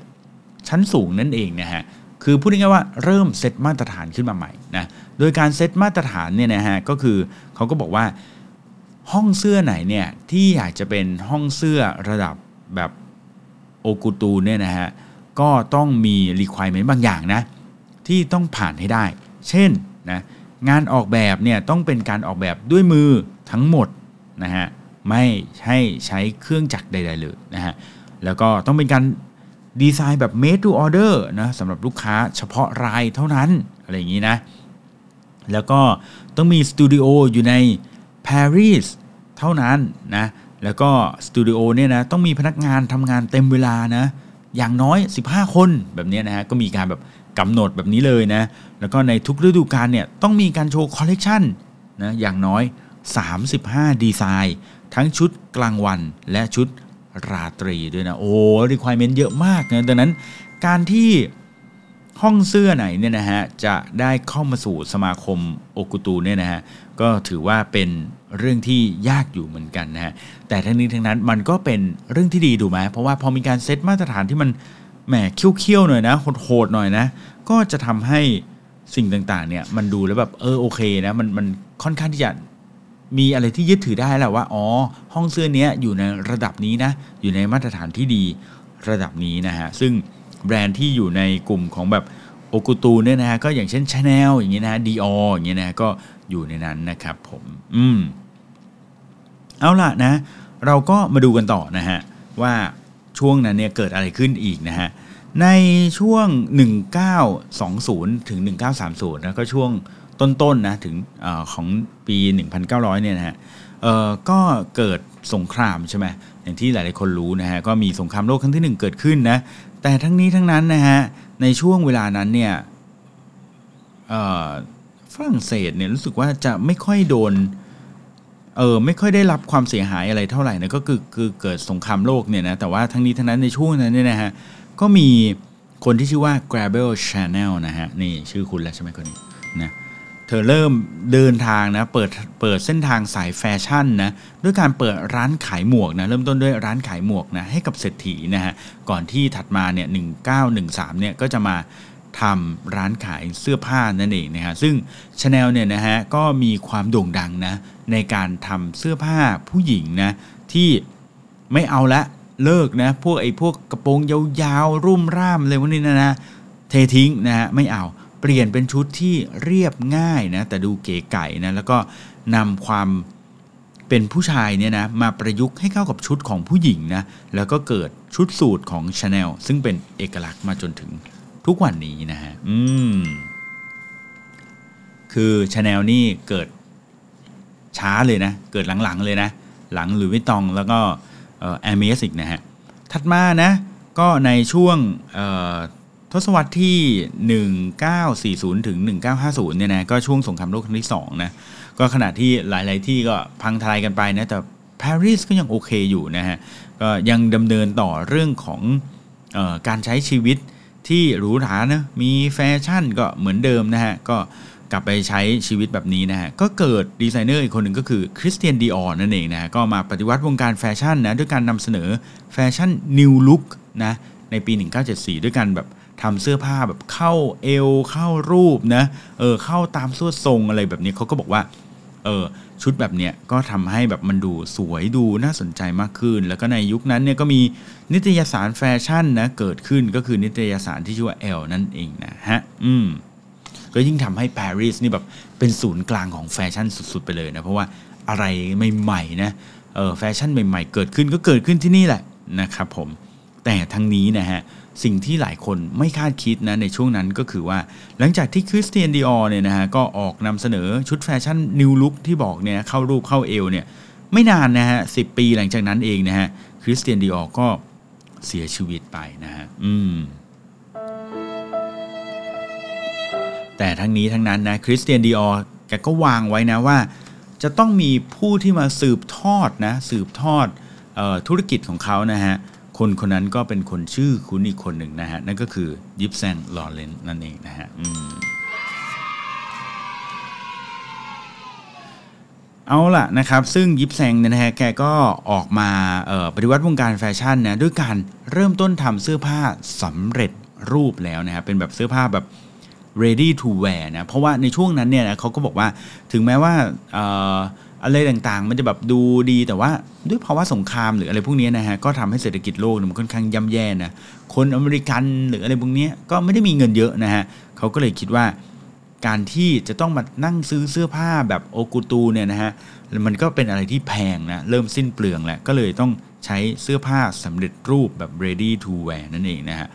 [SPEAKER 2] ชั้นสูงนั่นเองนะฮะ คือพูดง่ายๆว่าเริ่มเซตมาตรฐานขึ้นมาใหม่นะโดยการเซตมาตรฐานเนี่ยนะฮะก็คือเขาก็บอกว่าห้องเสื้อไหนเนี่ยที่อยากจะเป็นห้องเสื้อระดับแบบโอกูตูเนี่ยนะฮะก็ต้องมี requirement บางอย่างนะที่ต้องผ่านให้ได้ เช่นนะงานออกแบบเนี่ยต้องเป็นการออกแบบด้วยมือทั้งหมดนะฮะไม่ให้ใช้เครื่องจักรใด ๆ เลยนะฮะแล้วก็ต้องเป็นการ ดีไซน์แบบ made to order นะสำหรับลูกค้าเฉพาะรายเท่านั้น อะไรอย่างนี้นะ แล้วก็ต้องมีสตูดิโออยู่ในปารีสเท่านั้นนะ แล้วก็สตูดิโอเนี่ยนะต้องมีพนักงานทำงานเต็มเวลานะ อย่างน้อย 15 คนแบบนี้นะฮะ ก็มีการแบบกำหนดแบบนี้เลยนะ แล้วก็ในทุกฤดูกาลเนี่ยต้องมีการโชว์คอลเลกชันนะอย่างน้อย 35 ดีไซน์ ทั้งชุดกลางวันและชุด ราตรีด้วยนะโอ้ requirement เยอะมากนะดังนั้นการที่ห้องเสื้อไหนเนี่ยนะฮะจะได้เข้ามาสู่สมาคมโอกุตูเนี่ยนะฮะก็ถือว่าเป็นเรื่องที่ยากอยู่เหมือนกันนะฮะแต่ทั้งนี้ทั้งนั้นมันก็เป็นเรื่องที่ดีดูไหมเพราะว่าพอมีการเซตมาตรฐานที่มันแหมเคี้ยวๆหน่อยนะโหดๆหน่อยนะ ก็จะทำให้สิ่งต่างๆเนี่ยมันดูแล้วแบบเออโอเคนะมันมันค่อนข้างที่จะ มีอะไรที่ยึดถือได้แหละว่าอ๋อห้องเสื้อเนี้ยอยู่ในระดับนี้นะอยู่ในมาตรฐานที่ดีระดับนี้นะฮะซึ่งแบรนด์ที่อยู่ในกลุ่มของแบบโอกุตูเนี่ยนะฮะก็อย่างเช่นชาแนลอย่างเงี้ยนะดีออย่างเงี้ยนะก็อยู่ในนั้นนะครับผมอืมเอาล่ะนะ เราก็มาดูกันต่อนะฮะว่าช่วงนั้นเนี่ยเกิดอะไรขึ้นอีกนะฮะในช่วง 1920 ถึง 1930นะก็ช่วงต้นๆนนะถึงอของ ปี 1900 เนี่ยนะฮะเอ่อก็เกิดสงครามใช่ไหมอย่างที่หลายๆคนรู้นะฮะก็มีสงครามโลกครั้งที่ 1 เกิดขึ้นนะแต่ทั้งนี้ทั้งนั้นนะฮะในช่วงเวลานั้นเนี่ยฝรั่งเศสเนี่ยรู้สึกว่าจะไม่ค่อยโดนเออไม่ค่อยได้รับความเสียหายอะไรเท่าไหร่นะก็คือคือเกิดสงครามโลกเนี่ยนะแต่ว่าทั้งนี้ทั้งนั้นในช่วงนั้นเนี่ยนะฮะก็มีคนที่ชื่อว่า Grabel Chanel นะฮะนี่ชื่อคุณแล้วใช่ไหมคนนี้นะ เธอเริ่มเดินทางนะเปิดเปิดเส้นทางสายแฟชั่นนะด้วยการเปิดร้านขายหมวกนะเริ่มต้นด้วยร้านขายหมวกนะให้กับเศรษฐีนะฮะก่อนที่ถัดมาเนี่ย1913เนี่ยก็จะมาทำร้านขายเสื้อผ้านั่นเองนะฮะซึ่งชาแนลเนี่ยนะฮะก็มีความโด่งดังนะในการทำเสื้อผ้าผู้หญิงนะที่ไม่เอาละเลิกนะพวกไอ้พวกกระโปรงยาวๆรุ่มร่ามเลยพวกนี้นะนะเททิ้งนะฮะไม่เอา เปลี่ยนเป็นชุดที่เรียบง่ายนะแต่ดูเก๋ไก๋นะแล้วก็นำความเป็นผู้ชายเนี่ยนะมาประยุกต์ให้เข้ากับชุดของผู้หญิงนะแล้วก็เกิดชุดสูทของชาแนลซึ่งเป็นเอกลักษณ์มาจนถึงทุกวันนี้นะฮะอืมคือชาแนลนี่เกิดช้าเลยนะ เกิดหลังๆเลยนะ หลังหลุยส์ วิตตองแล้วก็แอร์เมสอีกนะฮะถัดมานะก็ในช่วง ทศวรรษที่ 1940 ถึง 1950 เนี่ยนะ ก็ช่วงสงครามโลกครั้งที่ 2 นะ ก็ขณะที่หลาย ๆ ที่ก็พังทลายกันไปนะ แต่ปารีสก็ยังโอเคอยู่นะฮะ ก็ยังดำเนินต่อเรื่องของออการใช้ชีวิตที่หรูหรานะ มีแฟชั่นก็เหมือนเดิมนะฮะ ก็กลับไปใช้ชีวิตแบบนี้นะฮะ ก็เกิดดีไซเนอร์อีกคนหนึ่งก็คือคริสเตียนดิออร์นั่นเองนะฮะ ก็มาปฏิวัติวงการแฟชั่นนะ ด้วยการนำเสนอแฟชั่น New Look นะ ในปี 1974 ด้วยการแบบ ทำเสื้อผ้าแบบเข้าเอวเข้ารูปนะเออเข้าตามสวดทรงอะไรแบบนี้เขาก็บอกว่าเออชุดแบบเนี้ยก็ทำให้แบบมันดูสวยดูน่าสนใจมากขึ้น แล้วก็ในยุคนั้นเนี่ยก็มีนิตยสารแฟชั่นนะเกิดขึ้นก็คือนิตยสารที่ชื่อว่าเอลนั่นเองนะฮะอืมก็ยิ่งทำให้ปารีสนี่แบบเป็นศูนย์กลางของแฟชั่นสุดๆไปเลยนะเพราะว่าอะไรใหม่ๆนะเออแฟชั่นใหม่ๆ เกิดขึ้นก็เกิดขึ้นที่นี่แหละนะครับผม แต่ทั้งนี้นะฮะสิ่งที่หลายคนไม่คาดคิดนะในช่วงนั้นก็คือว่า หลังจากที่คริสเตียนดิออร์เนี่ยนะฮะก็ออกนำเสนอชุดแฟชั่น New Look ที่บอกเนี่ยเข้ารูปเข้าเอวเนี่ยไม่นานนะฮะสิบปีหลังจากนั้นเองนะฮะคริสเตียนดิออร์ก็เสียชีวิตไปนะฮะอืมแต่ทั้งนี้ทั้งนั้นนะคริสเตียนดิออร์แกก็วางไว้นะว่า จะต้องมีผู้ที่มาสืบทอดนะสืบทอดออธุรกิจของเขานะฮะ คนคนนั้นก็เป็นคนชื่อคุณอีกคนหนึ่งนะฮะ นั่นก็คือยิปแซงลอเรนนั่นเองนะฮะเอาล่ะนะครับ ซึ่งยิปแซงเนี่ยนะฮะแกก็ออกมาปฏิวัติวงการแฟชั่นนะด้วยการเริ่มต้นทำเสื้อผ้าสำเร็จรูปแล้วนะครับเป็นแบบเสื้อผ้าแบบ ready to wear นะเพราะว่าในช่วงนั้นเนี่ยนะเขาก็บอกว่าถึงแม้ว่า อะไรต่างๆ มันจะแบบดูดีแต่ว่าด้วยภาวะสงครามหรืออะไรพวกนี้นะฮะก็ทำให้เศรษฐกิจโลกมันค่อนข้างย่ำแย่นะคนอเมริกันหรืออะไรพวกนี้ก็ไม่ได้มีเงินเยอะนะฮะเขาก็เลยคิดว่า การที่จะต้องมานั่งซื้อเสื้อผ้าแบบโอกุตูเนี่ยนะฮะมันก็เป็นอะไรที่แพงนะเริ่มสิ้นเปลืองแล้วก็เลยต้องใช้เสื้อผ้าสำเร็จรูปแบบ ready to wear นั่นเองนะฮะ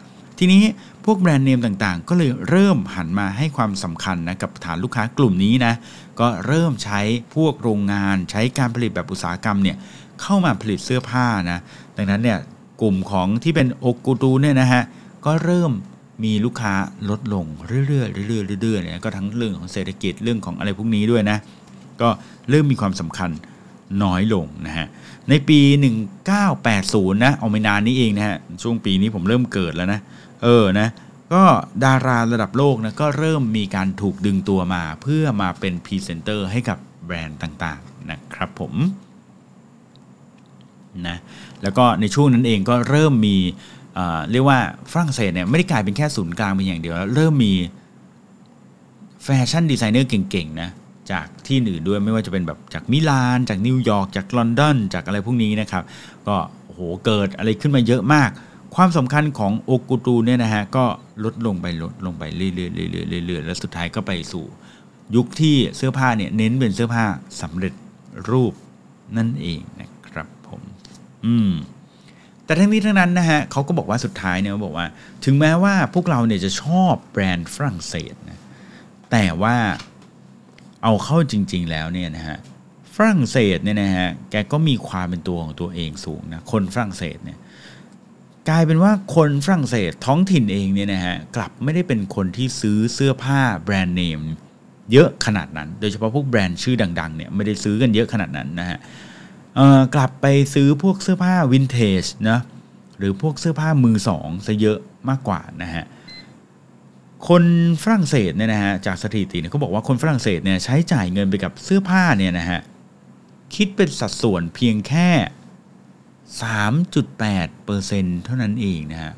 [SPEAKER 2] ทีนี้พวกแบรนด์เนมต่างๆ ก็เลยเริ่มหันมาให้ความสำคัญนะกับฐานลูกค้ากลุ่มนี้นะก็เริ่มใช้พวกโรงงานใช้การผลิตแบบอุตสาหกรรมเนี่ยเข้ามาผลิตเสื้อผ้านะดังนั้นเนี่ยกลุ่มของที่เป็นโอกุตูเนี่ยนะฮะก็เริ่มมีลูกค้าลดลงเรื่อยๆเรื่อยๆเรื่อยๆเนี่ยก็ทั้งเรื่องของเศรษฐกิจเรื่องของอะไรพวกนี้ด้วยนะก็เริ่มมีความสำคัญน้อยลงนะฮะในปี 1980 นะเอาไม่นานนี้เองนะฮะช่วงปีนี้ผมเริ่มเกิดแล้วนะ เออนะก็ดาราระดับโลกนะก็เริ่มมีการถูกดึงตัวมา เพื่อมาเป็นพรีเซนเตอร์ให้กับแบรนด์ต่างๆนะครับผมนะแล้วก็ในช่วงนั้นเองก็เริ่มมีเรียกว่าฝรั่งเศสเนี่ยไม่ได้กลายเป็นแค่ศูนย์กลางเพียงอย่างเดียวแล้วเริ่มมีแฟชั่นดีไซเนอร์เก่งๆนะจากที่อื่นด้วยไม่ว่าจะเป็นแบบจากมิลาน จากนิวยอร์กจากลอนดอนจากอะไรพวกนี้นะครับ ก็โอ้โหเกิดอะไรขึ้นมาเยอะมาก ความสำคัญของโอกุตูเนี่ยนะฮะก็ลดลงไปลดลงไปเรื่อยๆเรื่อยๆเรื่อยๆแล้วสุดท้ายก็ไปสู่ ยุคที่เสื้อผ้าเนี่ยเน้นเป็นเสื้อผ้าสำเร็จรูปนั่นเองนะครับผมอืมแต่ทั้งนี้ทั้งนั้นนะฮะเขาก็บอกว่าสุดท้ายเนี่ยบอกว่า ถึงแม้ว่าพวกเราเนี่ยจะชอบแบรนด์ฝรั่งเศสนะแต่ว่าเอาเข้าจริง ๆ แล้วเนี่ยนะฮะฝรั่งเศสเนี่ยนะฮะแกก็มีความเป็นตัวของตัวเองสูงนะคนฝรั่งเศสเนี่ย กลายเป็นว่าคนฝรั่งเศสท้องถิ่นเองเนี่ยนะฮะกลับไม่ได้เป็นคนที่ซื้อเสื้อผ้าแบรนด์เนมเยอะขนาดนั้น โดยเฉพาะพวกแบรนด์ชื่อดังๆเนี่ยไม่ได้ซื้อกันเยอะขนาดนั้นนะฮะกลับไปซื้อพวกเสื้อผ้าวินเทจนะหรือพวกเสื้อผ้ามือสองซะเยอะมากกว่านะฮะคนฝรั่งเศสเนี่ยนะฮะจากสถิติเนี่ยเขาบอกว่าคนฝรั่งเศสเนี่ยใช้จ่ายเงินไปกับเสื้อผ้าเนี่ยนะฮะคิดเป็นสัดส่วนเพียงแค่ 3.8เปอร์เซ็นเท่านั้นเองนะฮะ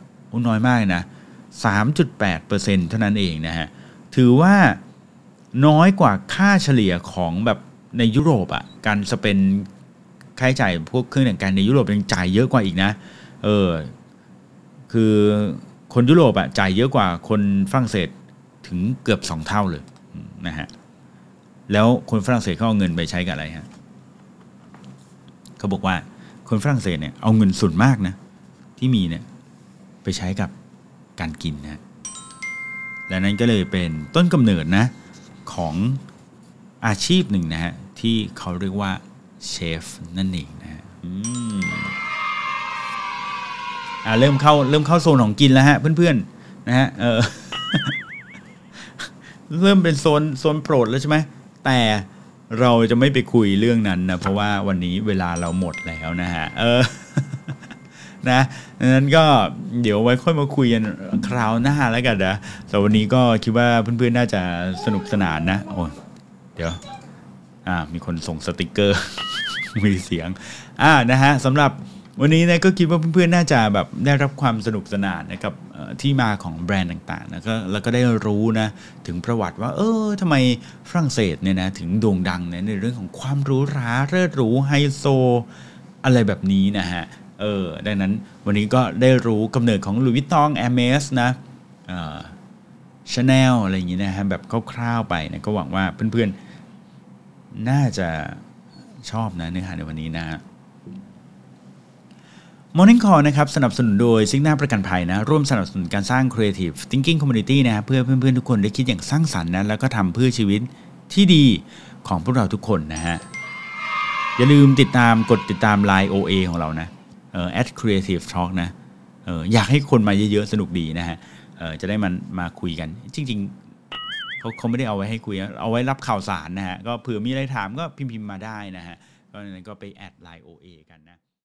[SPEAKER 2] น้อยมากนะ3.8เปอร์เซ็นเท่านั้นเองนะฮะถือว่าน้อยกว่าค่าเฉลี่ยของแบบในยุโรปอะ่ะการสเปนค่าใช้จ่ายพวกเครื่องแต่งกายในยุโรปยังจ่ายเยอะกว่าอีกนะเออคือคนยุโรปอะจ่ายเยอะกว่าคนฝรั่งเศสถึงเกือบสองเท่าเลยนะฮะแล้วคนฝรั่งเศสเขาเอาเงินไปใช้กับอะไรฮะเขาบอกว่า คนฝรั่งเศสเนี่ยเอาเงินส่วนมากนะที่มีเนี่ยไปใช้กับการกินนะและนั้นก็เลยเป็นต้นกำเนิดนะของอาชีพหนึ่งนะฮะที่เขาเรียกว่าเชฟนั่นเองนะฮะอ่าเริ่มเข้าเริ่มเข้าโซนของกินแล้วฮะเพื่อนๆนะฮะเออเริ่มเป็นโซนโซนโปรดแล้วใช่ไหมแต่ เราจะไม่ไปคุยเรื่องนั้นนะเพราะว่าวันนี้เวลาเราหมดแล้วนะฮะเออนะนั้นก็เดี๋ยวไว้ค่อยมาคุยกันคราวหน้าแล้วกันนะแต่วันนี้ก็คิดว่าเพื่อนๆน่าจะสนุกสนานนะโอ้เดี๋ยวอ่ามีคนส่งสติกเกอร์ มีเสียง อ่านะฮะสำหรับ วันนี้นะก็คิดว่าเพื่อนๆน่าจะแบบได้รับความสนุกสนานนะครับที่มาของแบรนด์ต่างๆนะก็แล้วก็ได้รู้นะถึงประวัติว่า เออทำไมฝรั่งเศสเนี่ยนะถึงโด่งดังในเรื่องของความหรูหราเลิศหรูไฮโซ อะไรแบบนี้นะฮะเออดังนั้นวันนี้ก็ได้รู้กำเนิดของหลุยส์ วิตตองแอร์เมสนะชาแนลอะไรอย่างนี้นะฮะแบบคร่าวๆไปนะก็หวังว่าเพื่อนๆน่าจะชอบนะเนื้อหาในวันนี้นะฮะ Morning Call นะครับสนับสนุนโดยซิกนาประกันภัยนะร่วมสนับสนุนการสร้าง Creative Thinking Community นะครับเพื่อเพื่อนๆ ทุกคนได้คิดอย่างสร้างสรรค์นะแล้วก็ทำเพื่อชีวิตที่ดีของพวกเราทุกคนนะฮะ อย่าลืมติดตามกดติดตาม Line OA ของเรานะเอ่อ at creative talk นะเอออยากให้คนมาเยอะๆ สนุกดีนะฮะเออจะได้มันมาคุยกัน จริงๆเขาเขาไม่ได้เอาไว้ให้คุย เอาไว้รับข่าวสารนะฮะ ก็เผื่อมีอะไรถามก็พิมพ์ๆมาได้นะฮะ ก็นั้นก็ไปแอดไลน์ OA กัน